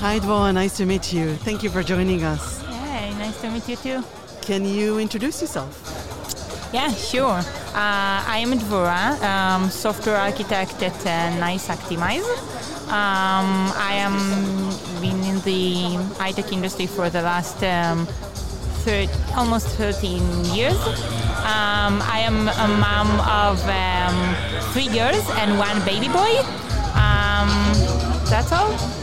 Hi, Dvora. Nice to meet you. Thank you for joining us. Hey, nice to meet you too. Can you introduce yourself? Yeah, sure. Uh, I am Dvora, um, software architect at uh, Nice Actimize. Um, I am been in the high tech industry for the last um, thir- almost 13 years. Um, I am a mom of um, three girls and one baby boy. Um, that's all.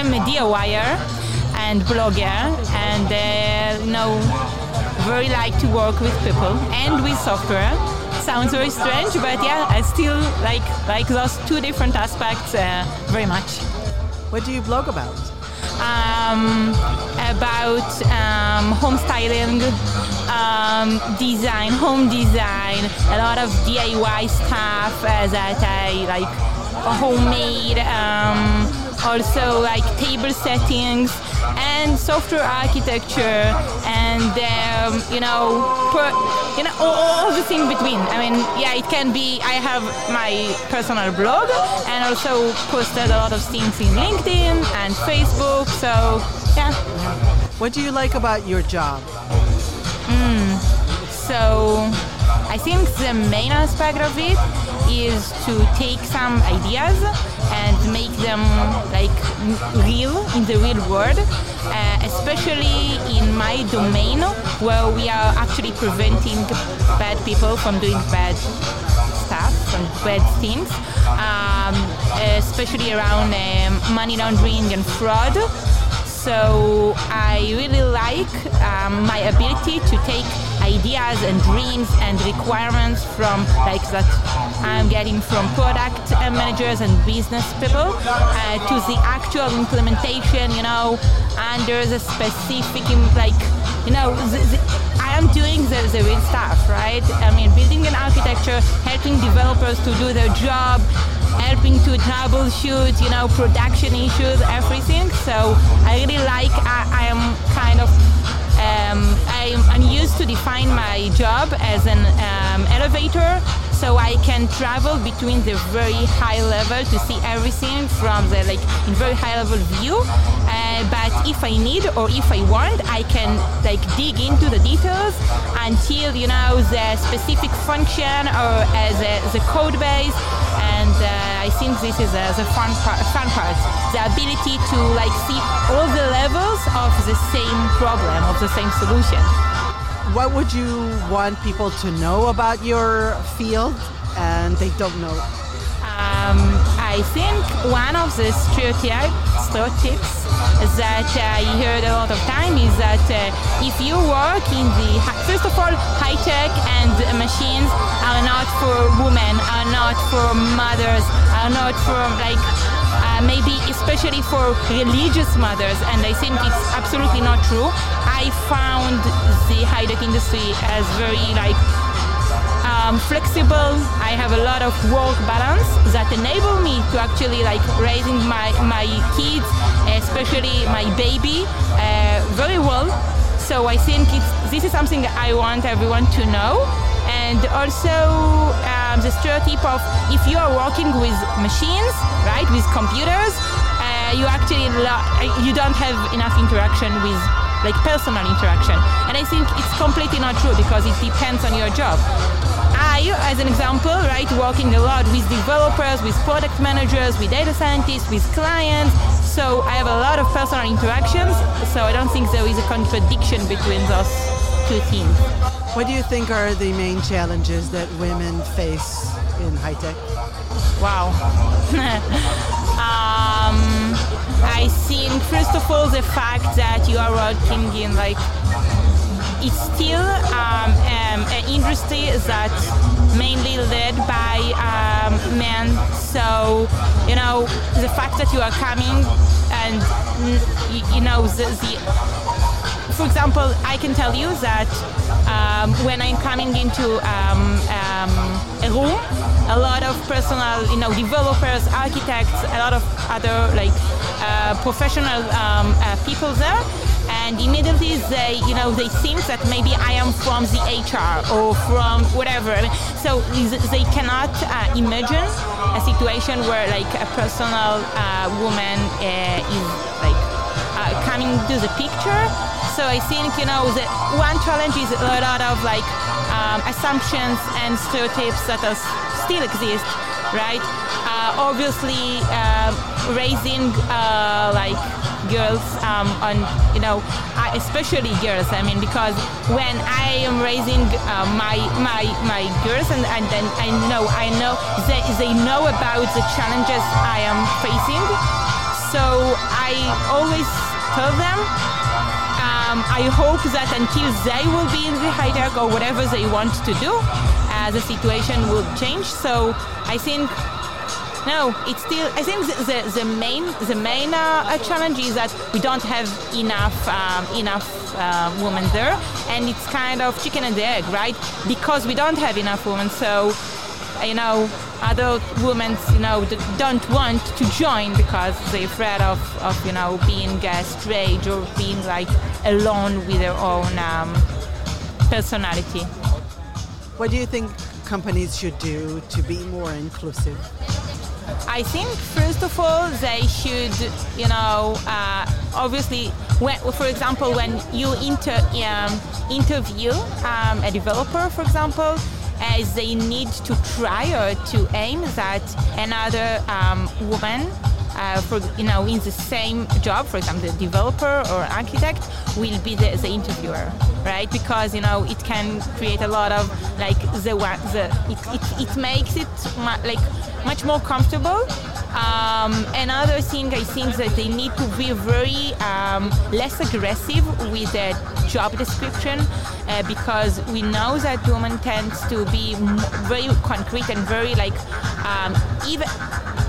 I'm a DIYer and blogger, and uh, you know, very like to work with people and with software. Sounds very strange, but yeah, I still like like those two different aspects uh, very much. What do you blog about? Um, about um, home styling, um, design, home design, a lot of DIY stuff uh, that I like, homemade. Um, also like table settings and software architecture and um, you know per, you know all, all the things between i mean yeah it can be i have my personal blog and also posted a lot of things in linkedin and facebook so yeah What do you like about your job? So I think the main aspect of it is to take some ideas and make them like real in the real world, uh, especially in my domain where we are actually preventing bad people from doing bad stuff, from bad things, um, especially around um, money laundering and fraud. So I really like um, my ability to take ideas and dreams and requirements from like that I'm getting from product managers and business people uh, to the actual implementation. You know, under the specific like you know the, the, I am doing the, the real stuff, right? I mean, building an architecture, helping developers to do their job, helping to troubleshoot, you know, production issues, everything. So I really like. I, I am kind of. Um, I'm, I'm used to define my job as an um, elevator, so I can travel between the very high level to see everything from the like in very high level view. Uh, but if I need or if I want, I can like dig into the details until you know the specific function or as the code base and uh, I think this is uh, the fun part, fun part, the ability to like see all the levels of the same problem, of the same solution. What would you want people to know about your field and they don't know? Um, I think one of the stereotypes, that I heard a lot of time is that uh, if you work in the first of all high tech and machines are not for women, are not for mothers, are not for like uh, maybe especially for religious mothers, and I think it's absolutely not true. I found the high tech industry as very like um, flexible. I have a lot of work balance that enable me to actually like raising my my kids, especially my baby, uh, very well. So I think it's this is something I want everyone to know. And also um, the stereotype of if you are working with machines, right, with computers, uh, you actually lo- you don't have enough interaction with like personal interaction. And I think it's completely not true because it depends on your job. I, as an example, right, working a lot with developers, with product managers, with data scientists, with clients. So I have a lot of personal interactions. So I don't think there is a contradiction between those two things. What do you think are the main challenges that women face in high tech? Wow. um, I think first of all the fact that you are working in like it's still um, um, an industry that's mainly led by um, men. So you know the fact that you are coming and you know the, the for example, I can tell you that um, when I'm coming into um, um, a room, a lot of personal, you know, developers, architects, a lot of other like uh, professional um, uh, people there, and immediately they, you know, they think that maybe I am from the HR or from whatever. So they cannot uh, imagine a situation where like a personal uh, woman uh, is like coming to the picture. So I think you know the one challenge is a lot of like um, assumptions and stereotypes that are, still exist, right? Uh, obviously, uh, raising uh, like girls um, on you know especially girls i mean because when i am raising uh, my my my girls and, and then i know i know they, they know about the challenges i am facing so i always tell them um, i hope that until they will be in the high tech or whatever they want to do uh, the situation will change so i think no, it's still. I think the, the, the main the main uh, challenge is that we don't have enough um, enough uh, women there, and it's kind of chicken and egg, right? Because we don't have enough women, so you know other women you know don't want to join because they're afraid of, of you know being uh, straight or being like alone with their own um, personality. What do you think companies should do to be more inclusive? I think first of all they should, you know, uh, obviously, when, for example, when you inter, um, interview um, a developer, for example, as they need to try or to aim that another um, woman uh, for you know in the same job, for example, the developer or architect will be the, the interviewer, right? Because you know it can create a lot of like the the it, it, it makes it like much more comfortable. Um, another thing I think that they need to be very um, less aggressive with the job description uh, because we know that women tends to be very concrete and very like um, even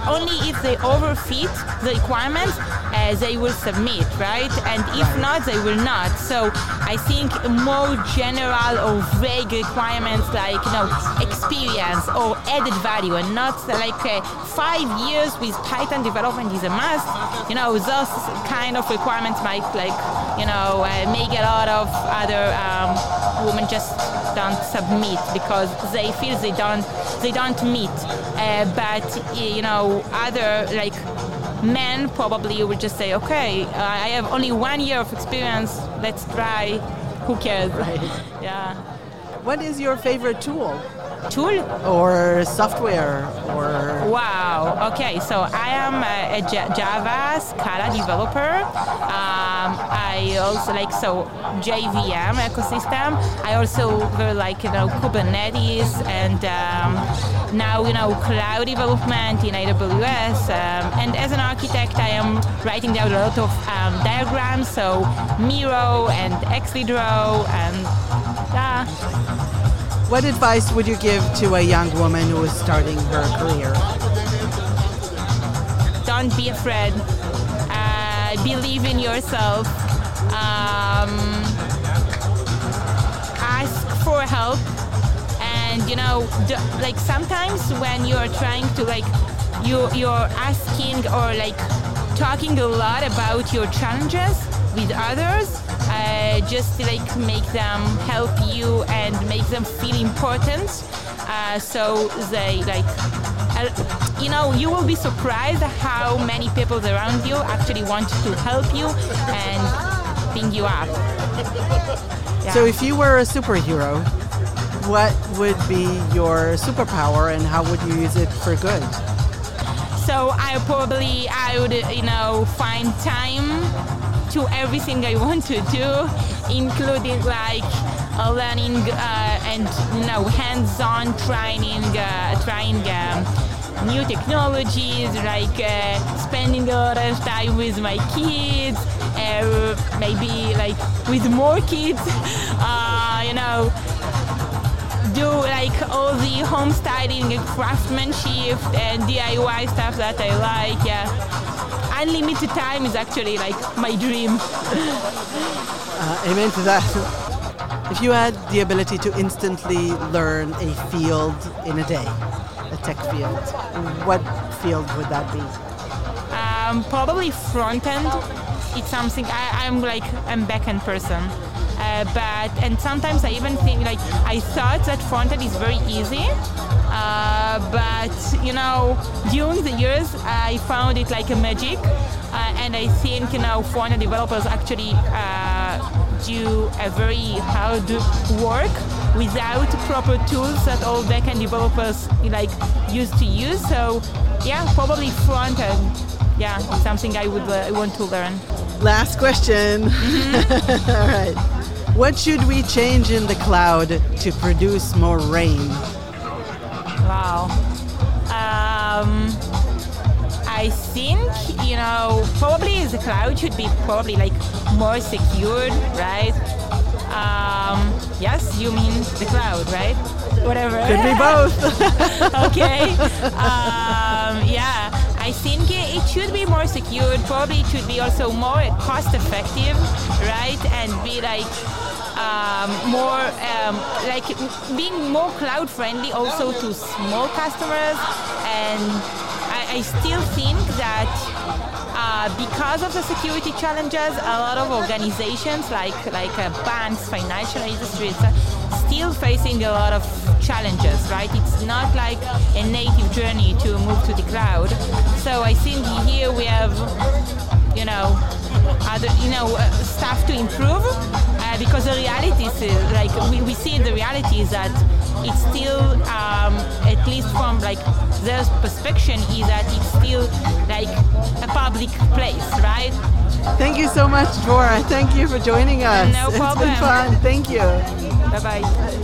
only if they overfit the requirements uh, they will submit right? And if not they will not. So i think more general or vague requirements like you know experience or added value and not like uh, five years with python development is a must. You know those kind of requirements might like you know uh, make a lot of other um, women just don't submit because they feel they don't they don't meet. Uh, but you know other like men probably would just say okay i have only one year of experience. Let's try. Who cares? Right. Yeah. What is your favorite tool tool? Or software or wow okay so i am a, a java scala developer. Um, i also like so jvm ecosystem. I also very like you know kubernetes and um, now you know cloud development in aws um, and as an architect i am writing down a lot of um, diagrams so miro and excalidraw and yeah what advice would you give to a young woman who is starting her career? Don't be afraid. Uh, believe in yourself. Um, ask for help. And you know, like sometimes when you're trying to like, you you're asking or like talking a lot about your challenges with others uh, just to like make them help you and make them feel important. Uh, so they like uh, you know you will be surprised how many people around you actually want to help you and bring you up. Yeah. so if you were a superhero what would be your superpower and how would you use it for good? So I probably I would you know find time to everything I want to do, including like uh, learning uh, and you know hands-on training, uh, trying um, new technologies, like uh, spending a lot of time with my kids, uh, maybe like with more kids, uh, you know do like all the home styling and craftsmanship and DIY stuff that I like. Yeah unlimited time is actually like my dream. uh, amen to that. If you had the ability to instantly learn a field in a day, a tech field, what field would that be? Um, probably front end. It's something I, am like I'm backend person. Uh, but and sometimes I even think like I thought that frontend is very easy, uh, but you know during the years I found it like a magic, uh, and I think you know frontend developers actually uh, do a very hard work without proper tools that all backend developers like used to use. So yeah, probably frontend. Yeah, something I would uh, want to learn. Last question. Mm-hmm. All right. What should we change in the cloud to produce more rain? Wow. Um, I think you know probably the cloud should be probably like more secured, right? Um, yes, you mean the cloud, right? Whatever. Could be both. okay. Um, yeah, I think it should be more secured. Probably it should be also more cost effective, right? And be like um, more um, like being more cloud friendly also to small customers. And I, I still think that uh, because of the security challenges, a lot of organizations like like uh, banks, financial industries, still facing a lot of challenges. Right? It's not like a native journey to move to the cloud. So I think here we have, you know, other you know uh, stuff to improve uh, because the reality is uh, like we, we see the reality is that it's still um, at least from like their perspective is that it's still like a public place, right? Thank you so much, Dvora. Thank you for joining us. No It's problem. been fun. Thank you. Bye bye.